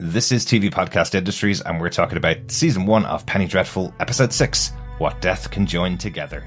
This is TV Podcast Industries, and we're talking about season one of Penny Dreadful, episode six What Death Can Join Together.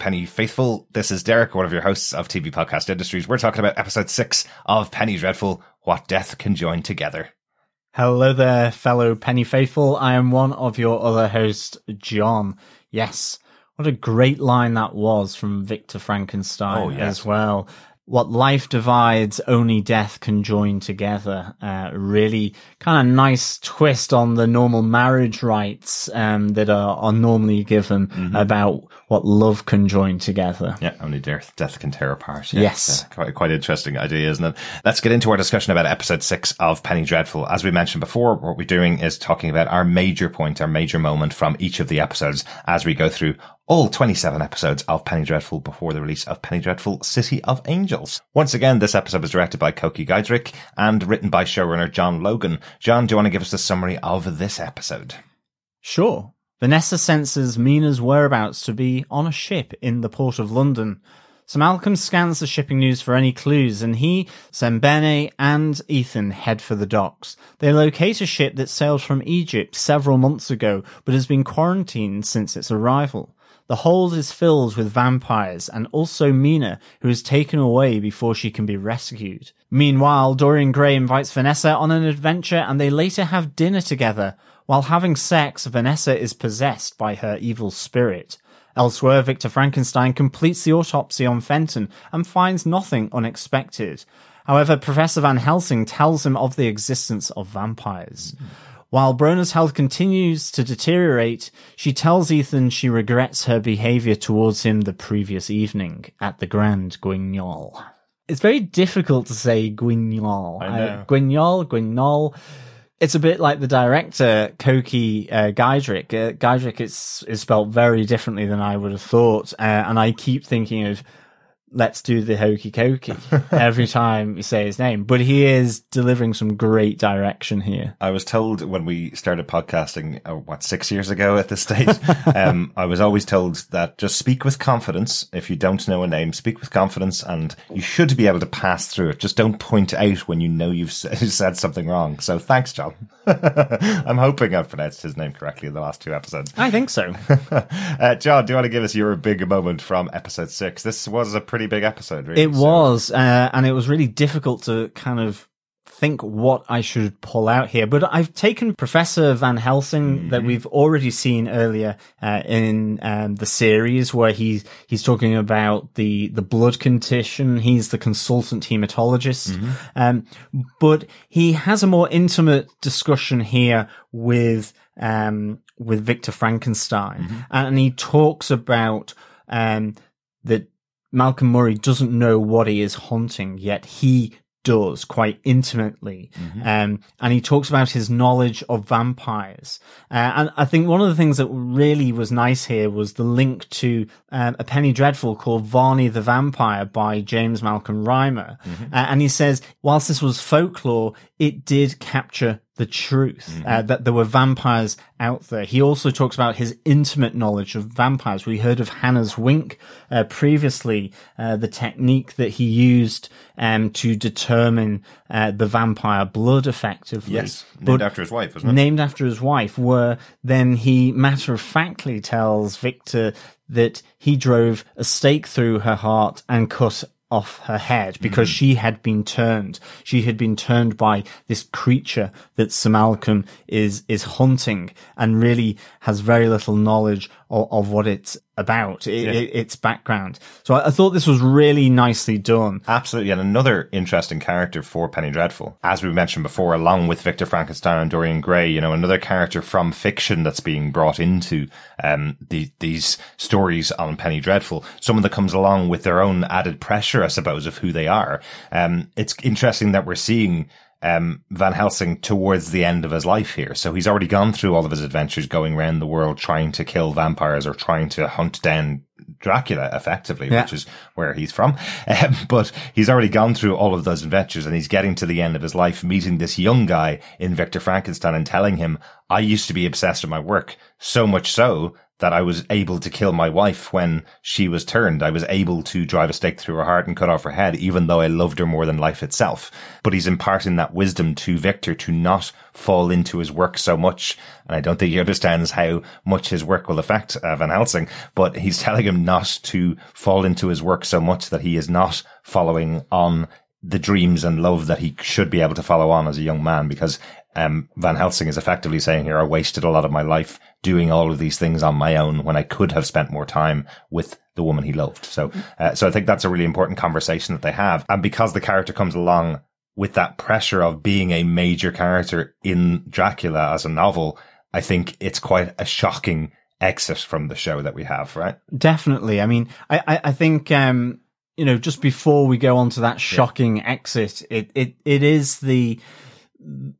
Penny faithful. This is Derek, one of your hosts of TV Podcast Industries. We're talking about episode six of Penny Dreadful What Death Can Join Together. Hello there, fellow Penny Faithful. I am one of your other hosts, John. Yes, what a great line that was from Victor Frankenstein Oh, yes. as well. What life divides, only death can join together. Uh, really kind of nice twist on the normal marriage rites um, that are, are normally given Mm-hmm. about what love can join together. Yeah, only death, death can tear apart. Yeah, Yes. uh, quite, quite interesting idea, isn't it? Let's get into our discussion about episode six of Penny Dreadful. As we mentioned before, what we're doing is talking about our major point, our major moment from each of the episodes as we go through all 27 episodes of Penny Dreadful before the release of Penny Dreadful City of Angels. Once again, this episode was directed by Coky Giedroyc and written by showrunner John Logan. John, do you want to give us a summary of this episode? Sure. Vanessa senses Mina's whereabouts to be on a ship in the port of London. So Malcolm scans the shipping news for any clues, and he, Sembene, and Ethan head for the docks. They locate a ship that sailed from Egypt several months ago, but has been quarantined since its arrival. The hold is filled with vampires and also Mina, who is taken away before she can be rescued. Meanwhile, Dorian Gray invites Vanessa on an adventure and they later have dinner together. While having sex, Vanessa is possessed by her evil spirit. Elsewhere, Victor Frankenstein completes the autopsy on Fenton and finds nothing unexpected. However, Professor Van Helsing tells him of the existence of vampires. While Brona's health continues to deteriorate, she tells Ethan she regrets her behavior towards him the previous evening at the Grand Guignol. It's very difficult to say Guignol. I know. Uh, Guignol, Guignol. It's a bit like the director Coky uh, Giedroyc. Uh, Giedroyc is is spelled very differently than I would have thought, uh, and I keep thinking of let's do the hokey cokey every time you say his name. But he is delivering some great direction here. I was told when we started podcasting, uh, what, six years ago at this stage, um, I was always told that just speak with confidence. If you don't know a name, speak with confidence and you should be able to pass through it. Just don't point out when you know you've said something wrong. So thanks, John. I'm hoping I've pronounced his name correctly in the last two episodes. I think so. Uh, John, do you want to give us your big moment from episode six? This was a pretty big episode, really. It so- was, uh, and it was really difficult to kind of think what I should pull out here. But I've taken Professor Van Helsing that we've already seen earlier uh, in um, the series, where he's he's talking about the the blood condition. He's the consultant hematologist, um, but he has a more intimate discussion here with um, with Victor Frankenstein, and he talks about um, that Malcolm Murray doesn't know what he is hunting, yet he does quite intimately. Um, and he talks about his knowledge of vampires. Uh, and I think one of the things that really was nice here was the link to um, a Penny Dreadful called Varney the Vampire by James Malcolm Rymer. Uh, and he says, whilst this was folklore, it did capture the truth uh, that there were vampires out there. He also talks about his intimate knowledge of vampires. We heard of Hannah's wink uh, previously, uh, the technique that he used um, to determine uh, the vampire blood effectively. Yes, named But- after his wife, wasn't it? named after his wife, where then he matter of factly tells Victor that he drove a stake through her heart and cut off her head because mm-hmm. she had been turned. She had been turned by this creature that Sir Malcolm is, is hunting and really has very little knowledge of, of what it's about, it, yeah. it, its background. So I, I, thought this was really nicely done. Absolutely. And another interesting character for Penny Dreadful, as we mentioned before, along with Victor Frankenstein and Dorian Gray, you know, another character from fiction that's being brought into, um, the, these stories on Penny Dreadful. Someone that comes along with their own added pressure, I suppose, of who they are. Um, it's interesting that we're seeing um, Van Helsing towards the end of his life here. So he's already gone through all of his adventures going around the world trying to kill vampires or trying to hunt down Dracula effectively, yeah. which is where he's from. Um, but he's already gone through all of those adventures and he's getting to the end of his life meeting this young guy in Victor Frankenstein and telling him, I used to be obsessed with my work so much so that I was able to kill my wife when she was turned. I was able to drive a stake through her heart and cut off her head, even though I loved her more than life itself. But he's imparting that wisdom to Victor to not fall into his work so much. And I don't think he understands how much his work will affect uh, Van Helsing, but he's telling him not to fall into his work so much that he is not following on the dreams and love that he should be able to follow on as a young man because um, Van Helsing is effectively saying here, I wasted a lot of my life doing all of these things on my own when I could have spent more time with the woman he loved. So, uh, so I think that's a really important conversation that they have. And because the character comes along with that pressure of being a major character in Dracula as a novel, I think it's quite a shocking exit from the show that we have, right? Definitely. I mean, I, I, I think, um, you know, just before we go on to that shocking yeah. exit, it, it, it is the,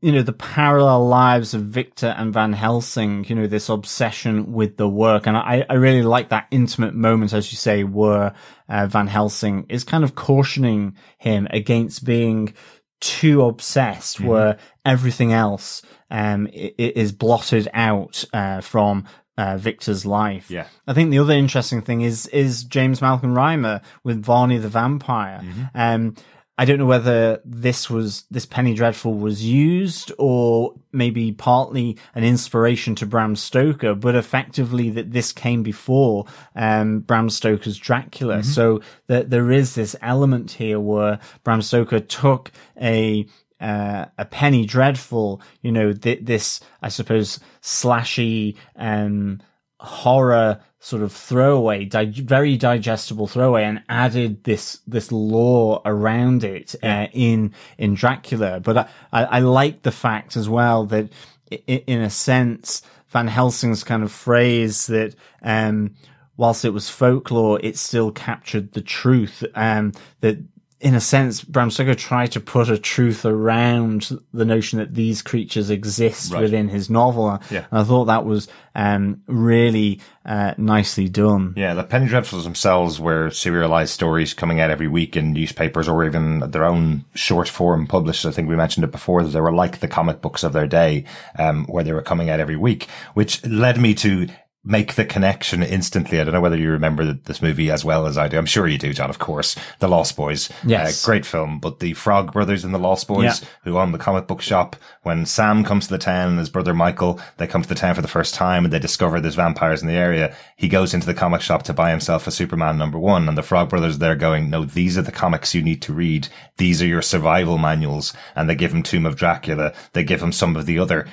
you know, the parallel lives of Victor and Van Helsing, you know, this obsession with the work. And I, I really like that intimate moment, as you say, where uh, Van Helsing is kind of cautioning him against being too obsessed, mm-hmm. where everything else um, is blotted out uh, from uh, Victor's life. Yeah. I think the other interesting thing is is James Malcolm Rymer with Varney the Vampire. Mm-hmm. Um, I don't know whether this was this Penny Dreadful was used or maybe partly an inspiration to Bram Stoker, but effectively that this came before um, Bram Stoker's Dracula. Mm-hmm. So that there is this element here where Bram Stoker took a uh, a penny dreadful, you know, th- this, I suppose, slashy, um, horror sort of throwaway, di- very digestible throwaway, and added this this lore around it uh, in in Dracula. But I, I, I like the fact as well that in a sense, Van Helsing's kind of phrase that um, whilst it was folklore, it still captured the truth. Um, that in a sense, Bram Stoker tried to put a truth around the notion that these creatures exist right. within his novel. Yeah. And I thought that was um, really uh, nicely done. Yeah, the Penny Dreadfuls themselves were serialized stories coming out every week in newspapers or even their own short form published. I think we mentioned it before that they were like the comic books of their day, um, where they were coming out every week, which led me to make the connection instantly. I don't know whether you remember this movie as well as I do. I'm sure you do, John, of course. The Lost Boys. Yes. Uh, great film. But the Frog Brothers and The Lost Boys, yeah. who own the comic book shop, when Sam comes to the town and his brother Michael, they come to the town for the first time and they discover there's vampires in the area. He goes into the comic shop to buy himself a Superman number one. And the Frog Brothers there going, no, these are the comics you need to read. These are your survival manuals. And they give him Tomb of Dracula. They give him some of the other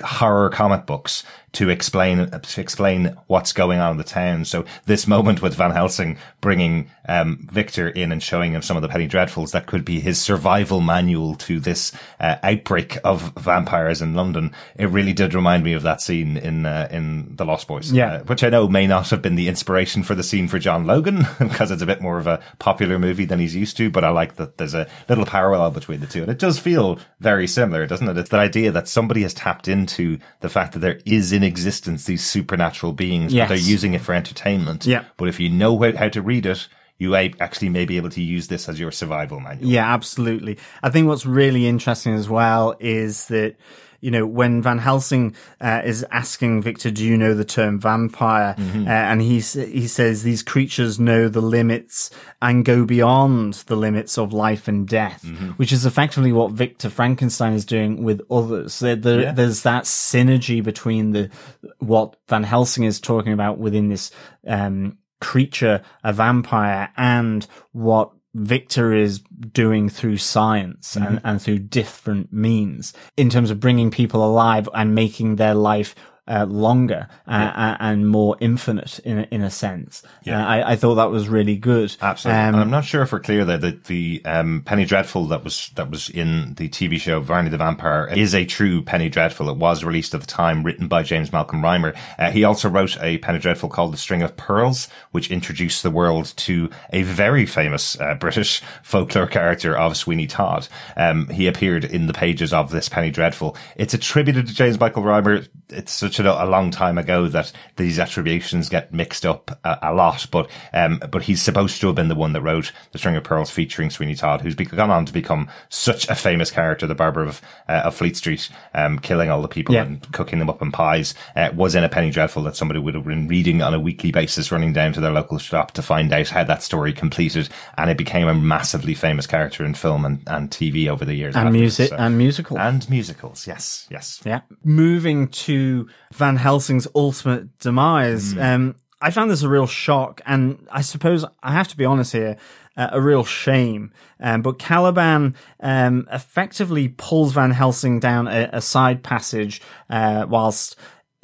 horror comic books to explain to explain what's going on in the town. So this moment with Van Helsing bringing um, Victor in and showing him some of the Penny Dreadfuls that could be his survival manual to this uh, outbreak of vampires in London. It really did remind me of that scene in uh, in The Lost Boys, yeah, uh, which I know may not have been the inspiration for the scene for John Logan because it's a bit more of a popular movie than he's used to. But I like that there's a little parallel between the two, and it does feel very similar, doesn't it? It's that idea that somebody has tapped into the fact that there is in existence these supernatural beings, yes. but they're using it for entertainment. Yeah. But if you know how to read it, you actually may be able to use this as your survival manual. Yeah, absolutely. I think what's really interesting as well is that you know, when Van Helsing uh, is asking Victor, "Do you know the term vampire?" Mm-hmm. Uh, and he he says these creatures know the limits and go beyond the limits of life and death, mm-hmm. which is effectively what Victor Frankenstein is doing with others. There, there, yeah. There's that synergy between the what Van Helsing is talking about within this um, creature, a vampire, and what Victor is doing through science mm-hmm. and, and through different means in terms of bringing people alive and making their life uh, longer uh, and more infinite in a, in a sense. Yeah. Uh, I, I thought that was really good. Absolutely. Um, and I'm not sure if we're clear there that the, um, Penny Dreadful that was that was in the TV show Varney the Vampire is a true Penny Dreadful. It was released at the time, written by James Malcolm Rymer. Uh, he also wrote a Penny Dreadful called The String of Pearls, which introduced the world to a very famous uh, British folklore character of Sweeney Todd. Um, he appeared in the pages of this Penny Dreadful. It's attributed to James Michael Rymer. It's such a, a long time ago that these attributions get mixed up a, a lot, but um, but he's supposed to have been the one that wrote The String of Pearls featuring Sweeney Todd, who's be- gone on to become such a famous character, the barber of uh, of Fleet Street, um, killing all the people Yeah. and cooking them up in pies, uh, was in a Penny Dreadful that somebody would have been reading on a weekly basis, running down to their local shop to find out how that story completed, and it became a massively famous character in film and, and TV over the years. and music so- and musical. and musicals. Yes, yes. Yeah. Moving to Van Helsing's ultimate demise, um, I found this a real shock, and I suppose I have to be honest here, uh, a real shame. Um, but Caliban um, effectively pulls Van Helsing down a, a side passage uh, whilst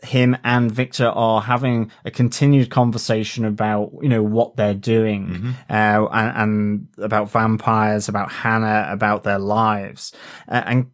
him and Victor are having a continued conversation about, you know, what they're doing, uh, and, and about vampires, about Hannah, about their lives. Uh, and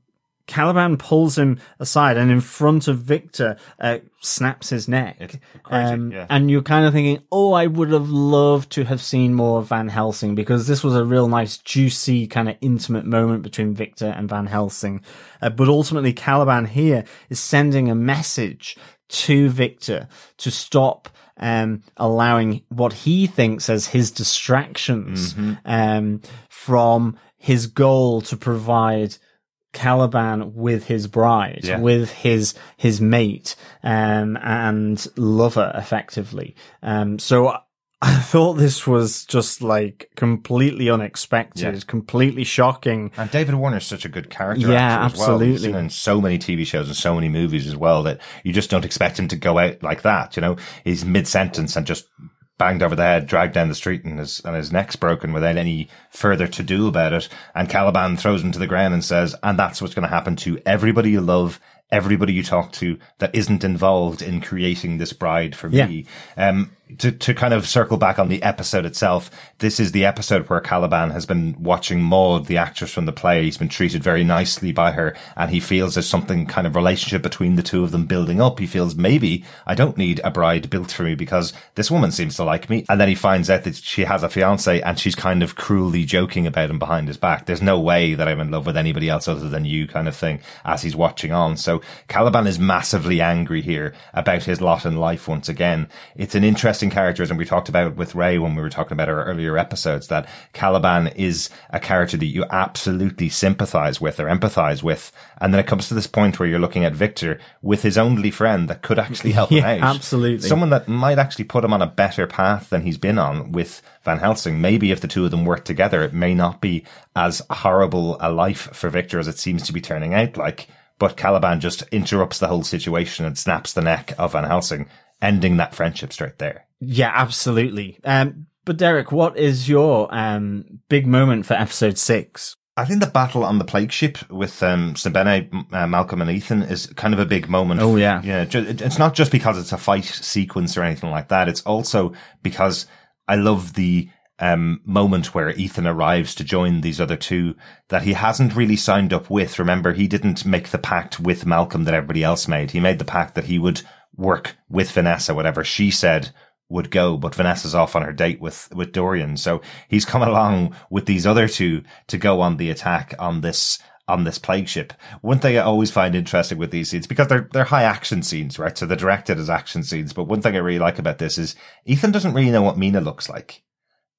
Caliban pulls him aside and in front of Victor, uh, snaps his neck. Crazy, Um, yeah. And you're kind of thinking, oh, I would have loved to have seen more of Van Helsing because this was a real nice, juicy, kind of intimate moment between Victor and Van Helsing. Uh, but ultimately, Caliban here is sending a message to Victor to stop um, allowing what he thinks as his distractions Mm-hmm. um, from his goal to provide Caliban with his bride, Yeah. with his his mate, um, and lover, effectively. Um, so I- thought this was just like completely unexpected, Yeah. completely shocking. And David Warner is such a good character Yeah, actor as well. He's absolutely. been in so many TV shows and so many movies as well that you just don't expect him to go out like that. You know, he's mid sentence and just banged over the head, dragged down the street, and his and his neck's broken without any further to do about it. And Caliban throws him to the ground and says, "And that's what's going to happen to everybody you love." Everybody you talk to that isn't involved in creating this bride for Yeah. me. Um, to, to kind of circle back on the episode itself, this is the episode where Caliban has been watching Maud, the actress from the play. He's been treated very nicely by her and he feels there's something kind of relationship between the two of them building up. He feels maybe I don't need a bride built for me because this woman seems to like me. And then he finds out that she has a fiance and she's kind of cruelly joking about him behind his back. There's no way that I'm in love with anybody else other than you kind of thing as he's watching on. So Caliban is massively angry here about his lot in life once again. It's an interesting character, and we talked about with Ray when we were talking about our earlier episodes, that Caliban is a character that you absolutely sympathize with or empathize with. And then it comes to this point where you're looking at Victor with his only friend that could actually help Yeah, him out. absolutely. Someone that might actually put him on a better path than he's been on with Van Helsing. Maybe if the two of them work together, it may not be as horrible a life for Victor as it seems to be turning out like. But Caliban just interrupts the whole situation and snaps the neck of Van Helsing, ending that friendship straight there. Yeah, absolutely. Um, but Derek, what is your um, big moment for episode six? I think the battle on the plague ship with um, Sembene, uh, Malcolm, and Ethan is kind of a big moment. Oh, yeah. yeah. ju- It's not just because it's a fight sequence or anything like that. It's also because I love the um, moment where Ethan arrives to join these other two that he hasn't really signed up with. Remember, he didn't make the pact with Malcolm that everybody else made. He made the pact that he would work with Vanessa, whatever she said would go, but Vanessa's off on her date with, with Dorian. So he's come along with these other two to go on the attack on this, on this plague ship. One thing I always find interesting with these scenes, because they're, they're high action scenes, right? So they're directed as action scenes. But one thing I really like about this is Ethan doesn't really know what Mina looks like.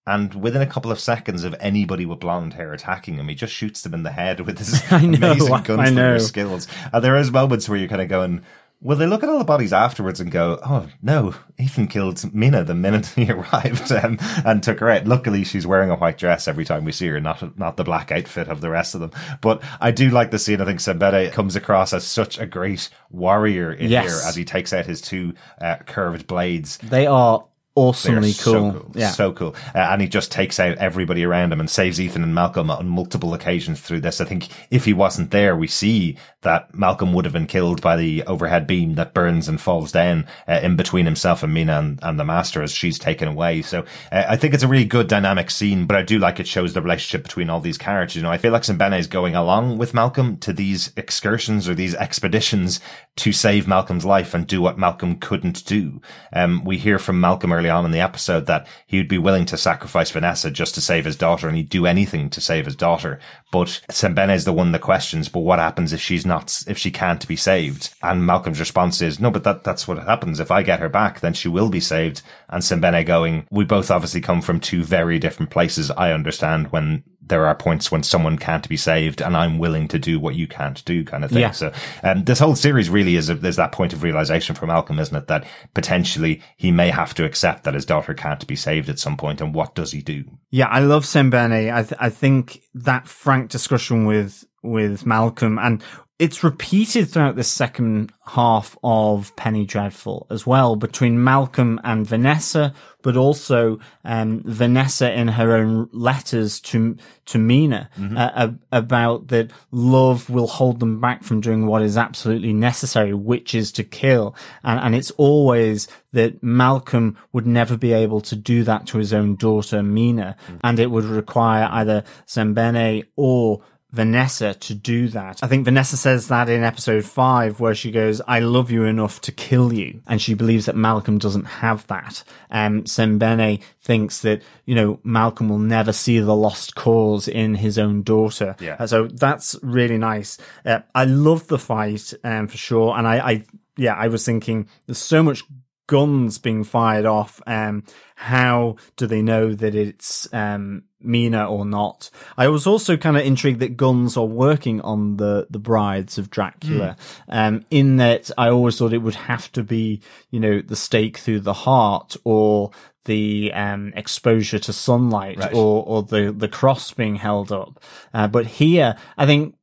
And within a couple of seconds of anybody with blonde hair attacking him, he just shoots them in the head with his I know, amazing gunslinger skills. And there is moments where you're kind of going, well, they look at all the bodies afterwards and go, "Oh no, Ethan killed Mina the minute he arrived um, and took her out." Luckily, she's wearing a white dress every time we see her, not not the black outfit of the rest of them. But I do like the scene. I think Sembene comes across as such a great warrior in Yes. here as he takes out his two uh, curved blades. They are awesomely so cool. cool. Yeah. So cool. Uh, and he just takes out everybody around him and saves Ethan and Malcolm on multiple occasions through this. I think if he wasn't there, we see that Malcolm would have been killed by the overhead beam that burns and falls down uh, in between himself and Mina and, and, the master as she's taken away. So uh, I think it's a really good dynamic scene, but I do like it shows the relationship between all these characters. You know, I feel like Sembene is going along with Malcolm to these excursions or these expeditions to save Malcolm's life and do what Malcolm couldn't do. Um, we hear from Malcolm early on in the episode that he would be willing to sacrifice Vanessa just to save his daughter and he'd do anything to save his daughter. But Sembene is the one that questions, but what happens if she's not, if she can't be saved? And Malcolm's response is, no, but that, that's what happens. If I get her back, then she will be saved. And Sembene going, we both obviously come from two very different places. I understand when there are points when someone can't be saved and I'm willing to do what you can't do kind of thing. Yeah. So, um, this whole series really is, a, is that point of realization for Malcolm, isn't it? That potentially he may have to accept that his daughter can't be saved at some point and what does he do? Yeah, I love Sembene. I, th- I think that frank discussion with, with Malcolm and it's repeated throughout the second half of Penny Dreadful as well between Malcolm and Vanessa, but also um, Vanessa in her own letters to to Mina mm-hmm. uh, about that love will hold them back from doing what is absolutely necessary, which is to kill, and and it's always that Malcolm would never be able to do that to his own daughter Mina, mm-hmm. and it would require either Sembene or Vanessa to do that. I think Vanessa says that in episode five, where she goes, I love you enough to kill you. And she believes that Malcolm doesn't have that. Um, Sembene thinks that, you know, Malcolm will never see the lost cause in his own daughter. Yeah. Uh, so that's really nice. Uh, I love the fight, um, for sure. And I, I, yeah, I was thinking there's so much guns being fired off. Um, how do they know that it's um, Mina or not? I was also kind of intrigued that guns are working on the the brides of Dracula. Mm. Um, in that, I always thought it would have to be, you know, the stake through the heart or the um, exposure to sunlight right. or or the the cross being held up. Uh, but here, I think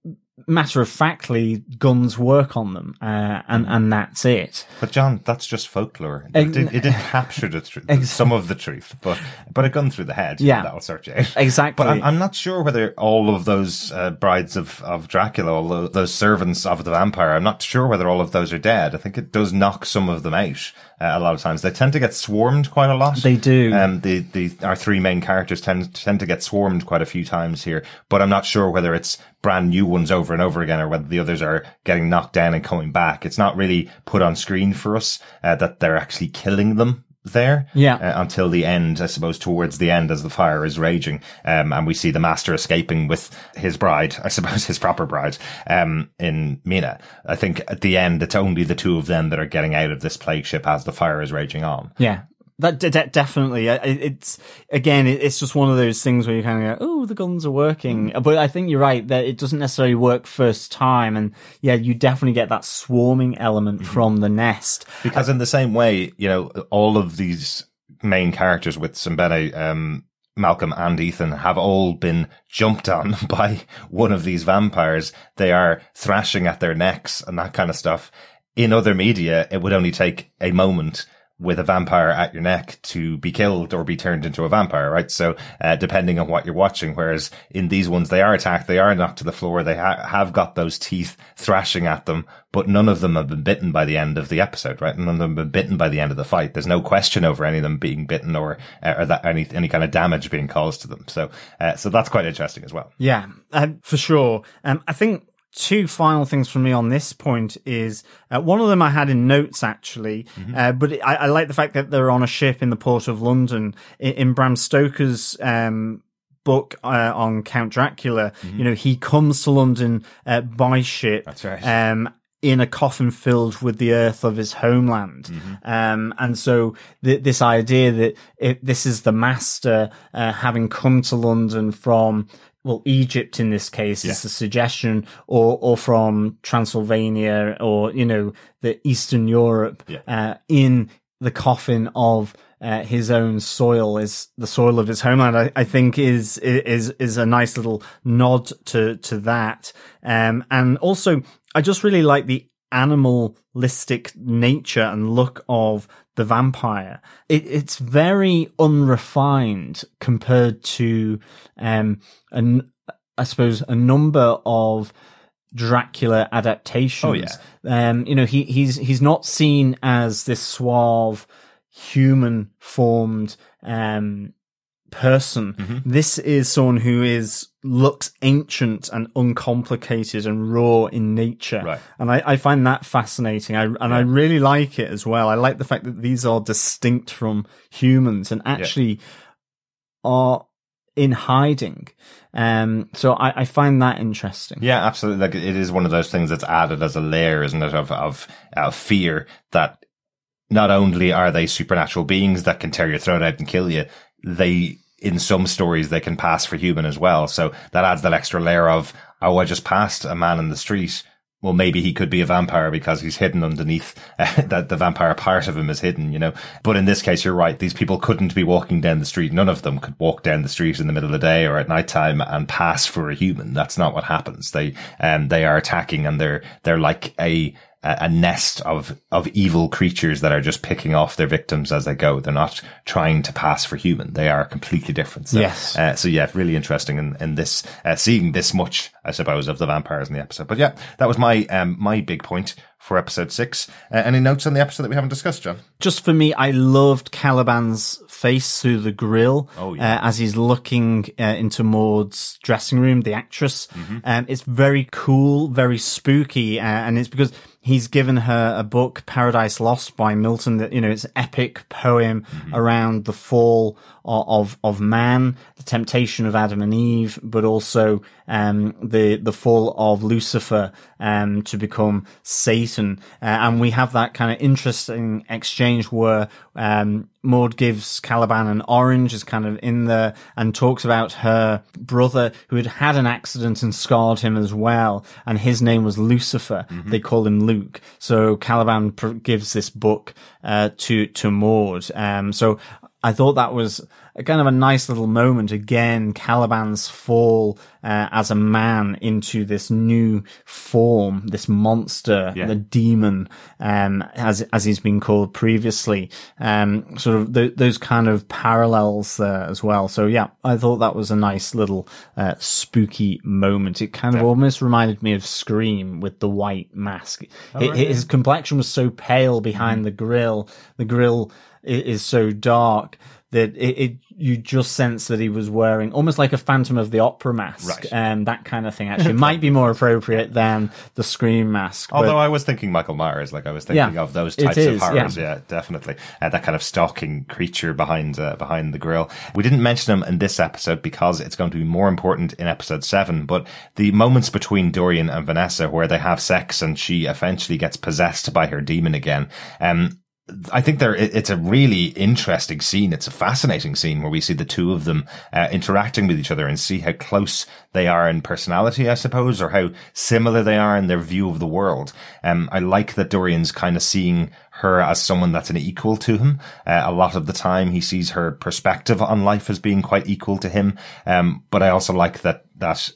matter of factly, guns work on them, uh, and and that's it. But John, that's just folklore. It, did, it didn't capture the truth, exactly. some of the truth, but but a gun through the head, yeah, that'll search you out. Exactly. But I'm, I'm, not sure whether all of those uh, brides of of Dracula, all those servants of the vampire, I'm not sure whether all of those are dead. I think it does knock some of them out. Uh, a lot of times they tend to get swarmed quite a lot. They do. Um, the the our three main characters tend tend to get swarmed quite a few times here, but I'm not sure whether it's brand new ones over and over again or whether the others are getting knocked down and coming back. It's not really put on screen for us uh, that they're actually killing them there. Yeah. Uh, until the end, I suppose, towards the end as the fire is raging. Um, and we see the master escaping with his bride, I suppose his proper bride, um, in Mina. I think at the end, it's only the two of them that are getting out of this plague ship as the fire is raging on. Yeah. That de- definitely, it's again, it's just one of those things where you kind of go, "Oh, the guns are working," mm. but I think you're right that it doesn't necessarily work first time, and yeah, you definitely get that swarming element mm-hmm. from the nest. Because in the same way, you know, all of these main characters with Sembene, um, Malcolm and Ethan have all been jumped on by one of these vampires. They are thrashing at their necks and that kind of stuff. In other media, it would only take a moment with a vampire at your neck to be killed or be turned into a vampire, right? So, uh, depending on what you're watching, whereas in these ones, they are attacked, they are knocked to the floor, they ha- have got those teeth thrashing at them, but none of them have been bitten by the end of the episode, right? None of them have been bitten by the end of the fight. There's no question over any of them being bitten or, uh, or that any, any kind of damage being caused to them. So, uh, so that's quite interesting as well. Yeah, uh, for sure. Um, I think two final things from me on this point is uh, one of them I had in notes actually, mm-hmm. uh, but I, I, like the fact that they're on a ship in the port of London in, in Bram Stoker's um, book uh, on Count Dracula. Mm-hmm. You know, he comes to London uh, by ship. That's right. Um, in a coffin filled with the earth of his homeland. Mm-hmm. Um, and so th- this idea that it, this is the master, uh, having come to London from well, Egypt in this case yeah. is the suggestion, or or from Transylvania, or you know, the Eastern Europe, yeah. uh, in the coffin of uh, his own soil is the soil of his homeland. I, I, think is is is a nice little nod to to that, um, and also I just really like the animalistic nature and look of the vampire. It, it's very unrefined compared to, um, an, I suppose a number of Dracula adaptations. Oh, yeah. Um, you know, he, he's, he's not seen as this suave, human formed, um, person. Mm-hmm. This is someone who is looks ancient and uncomplicated and raw in nature. Right. And I, I find that fascinating. I, and I really like it as well. I like the fact that these are distinct from humans and actually are in hiding. Um, so I, I find that interesting. Yeah, absolutely. Like it is one of those things that's added as a layer, isn't it, of of, of fear that not only are they supernatural beings that can tear your throat out and kill you, they in some stories they can pass for human as well. So that adds that extra layer of oh, I just passed a man in the street. Well, maybe he could be a vampire because he's hidden underneath uh, that the vampire part of him is hidden, you know. But in this case, you're right. These people couldn't be walking down the street. None of them could walk down the street in the middle of the day or at night time and pass for a human. That's not what happens. They, um, they are attacking and they're, they're like a, a nest of of evil creatures that are just picking off their victims as they go. They're not trying to pass for human. They are completely different. So, Yes. Uh, so yeah, really interesting in, in this uh, seeing this much, I suppose, of the vampires in the episode. But yeah, that was my um my big point for episode six. Uh, any notes on the episode that we haven't discussed, John? just for me, I loved Caliban's face through the grill Oh, yeah. uh, as he's looking uh, into Maud's dressing room, the actress. Um, it's very cool, very spooky, uh, and it's because he's given her a book, Paradise Lost by Milton, that, you know, it's epic poem mm-hmm. around the fall of, of, man, the temptation of Adam and Eve, but also, um, the, the fall of Lucifer, um, to become Satan. Uh, and we have that kind of interesting exchange where, um, Maud gives Caliban an orange, is kind of in there, and talks about her brother who had had an accident and scarred him as well. And his name was Lucifer. They call him Luke. So Caliban pr- gives this book, uh, to, to Maud. Um, so I thought that was a kind of a nice little moment. Again, Caliban's fall uh, as a man into this new form, this monster, Yeah. the demon, um, as as he's been called previously. Um, sort of th- those kind of parallels there as well. So yeah, I thought that was a nice little uh, spooky moment. It kind of almost reminded me of Scream with the white mask. Hi- His complexion was so pale behind the grill. The grill is so dark that it, it you just sense that he was wearing almost like a Phantom of the Opera mask, Right. um, that kind of thing. Actually, might be more appropriate than the Scream mask. but- Although I was thinking Michael Myers, like I was thinking Yeah, of those it types of horrors. yeah. Yeah, definitely. Uh, that kind of stalking creature behind uh, behind the grill. We didn't mention him in this episode because it's going to be more important in episode seven. But the moments between Dorian and Vanessa, where they have sex and she eventually gets possessed by her demon again, um, I think there it's a really interesting scene. It's a fascinating scene where we see the two of them uh, interacting with each other and see how close they are in personality, I suppose, or how similar they are in their view of the world. Um, I like that Dorian's kind of seeing her as someone that's an equal to him. Uh, a lot of the time, he sees her perspective on life as being quite equal to him. Um, but I also like that that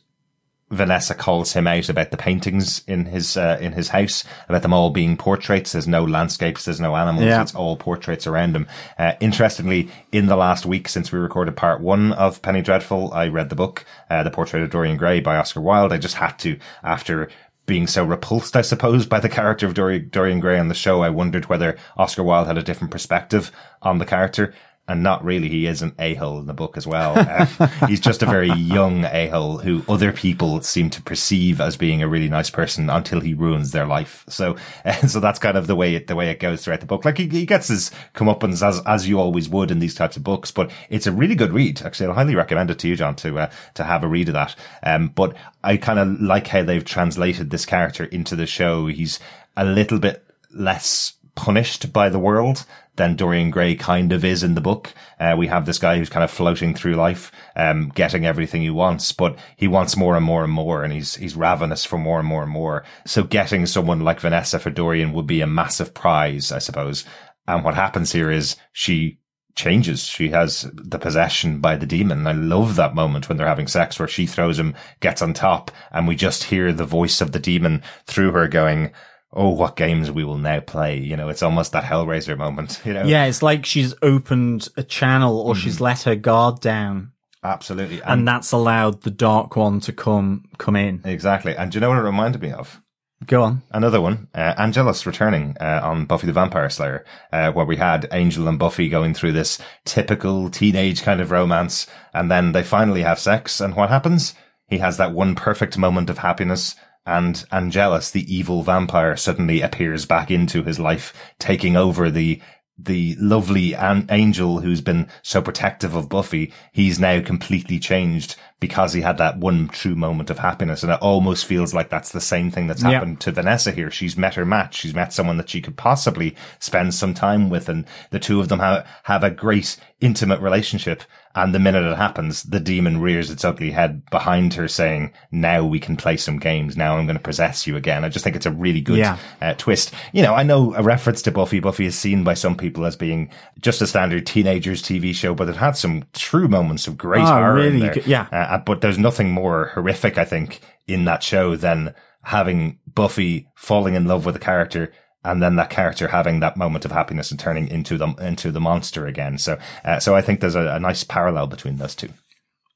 Vanessa calls him out about the paintings in his uh, in his house, about them all being portraits. There's no landscapes, there's no animals. Yeah. It's all portraits around him. Uh, interestingly, in the last week since we recorded part one of Penny Dreadful, I read the book, uh, The Portrait of Dorian Gray by Oscar Wilde. I just had to after being so repulsed, I suppose, by the character of Dorian, Dorian Gray on the show. I wondered whether Oscar Wilde had a different perspective on the character. And not really. He is an a-hole in the book as well. Uh, he's just a very young a-hole who other people seem to perceive as being a really nice person until he ruins their life. So, uh, so that's kind of the way it, the way it goes throughout the book. Like he, he gets his comeuppance as, as you always would in these types of books, but it's a really good read. Actually, I'll highly recommend it to you, John, to, uh, to have a read of that. Um, but I kind of like how they've translated this character into the show. He's a little bit less punished by the world than Dorian Gray kind of is in the book. Uh, we have this guy who's kind of floating through life, um, getting everything he wants, but he wants more and more and more, and he's he's ravenous for more and more and more. So getting someone like Vanessa for Dorian would be a massive prize, I suppose. And what happens here is she changes. She has the possession by the demon. I love that moment when they're having sex where she throws him, gets on top, and we just hear the voice of the demon through her going, oh, what games we will now play. You know, it's almost that Hellraiser moment, you know? Yeah, it's like she's opened a channel or she's let her guard down. Absolutely. And, that's allowed the Dark One to come come in. exactly. And do you know what it reminded me of? Go on. Another one, uh, Angelus returning uh, on Buffy the Vampire Slayer, uh, where we had Angel and Buffy going through this typical teenage kind of romance, and then they finally have sex, and what happens? He has that one perfect moment of happiness, and Angelus, the evil vampire, suddenly appears back into his life, taking over the the lovely an- angel who's been so protective of Buffy, he's now completely changed because he had that one true moment of happiness. And it almost feels like that's the same thing that's Yeah. happened to Vanessa here. She's met her match. She's met someone that she could possibly spend some time with. And the two of them have, have a great intimate relationship. And the minute it happens, the demon rears its ugly head behind her saying, now we can play some games. Now I'm going to possess you again. I just think it's a really good Yeah. uh, twist. You know, I know a reference to Buffy. Buffy is seen by some people as being just a standard teenagers TV show, but it had some true moments of great Oh, horror. in really there. yeah. Uh, but there's nothing more horrific, I think, in that show than having Buffy falling in love with a character. And then that character having that moment of happiness and turning into the into the monster again. So, uh, so I think there's a, a nice parallel between those two.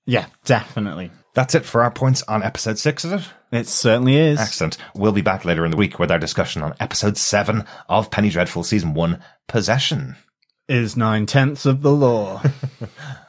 Yeah, definitely. That's it for our points on episode six, is it? It certainly is. Excellent. We'll be back later in the week with our discussion on episode seven of Penny Dreadful season one, Possession. Is nine tenths of the law.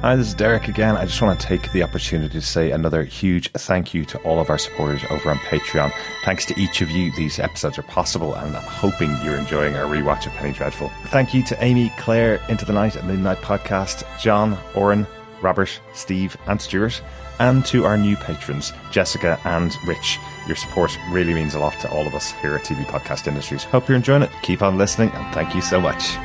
Hi, this is Derek again. I just want to take the opportunity to say another huge thank you to all of our supporters over on Patreon. Thanks to each of you, these episodes are possible, and I'm hoping you're enjoying our rewatch of Penny Dreadful. Thank you to Amy, Claire, Into the Night, and Midnight Podcast, John, Oren, Robert, Steve, and Stuart, and to our new patrons, Jessica and Rich. Your support really means a lot to all of us here at TV Podcast Industries. Hope you're enjoying it. Keep on listening, and thank you so much.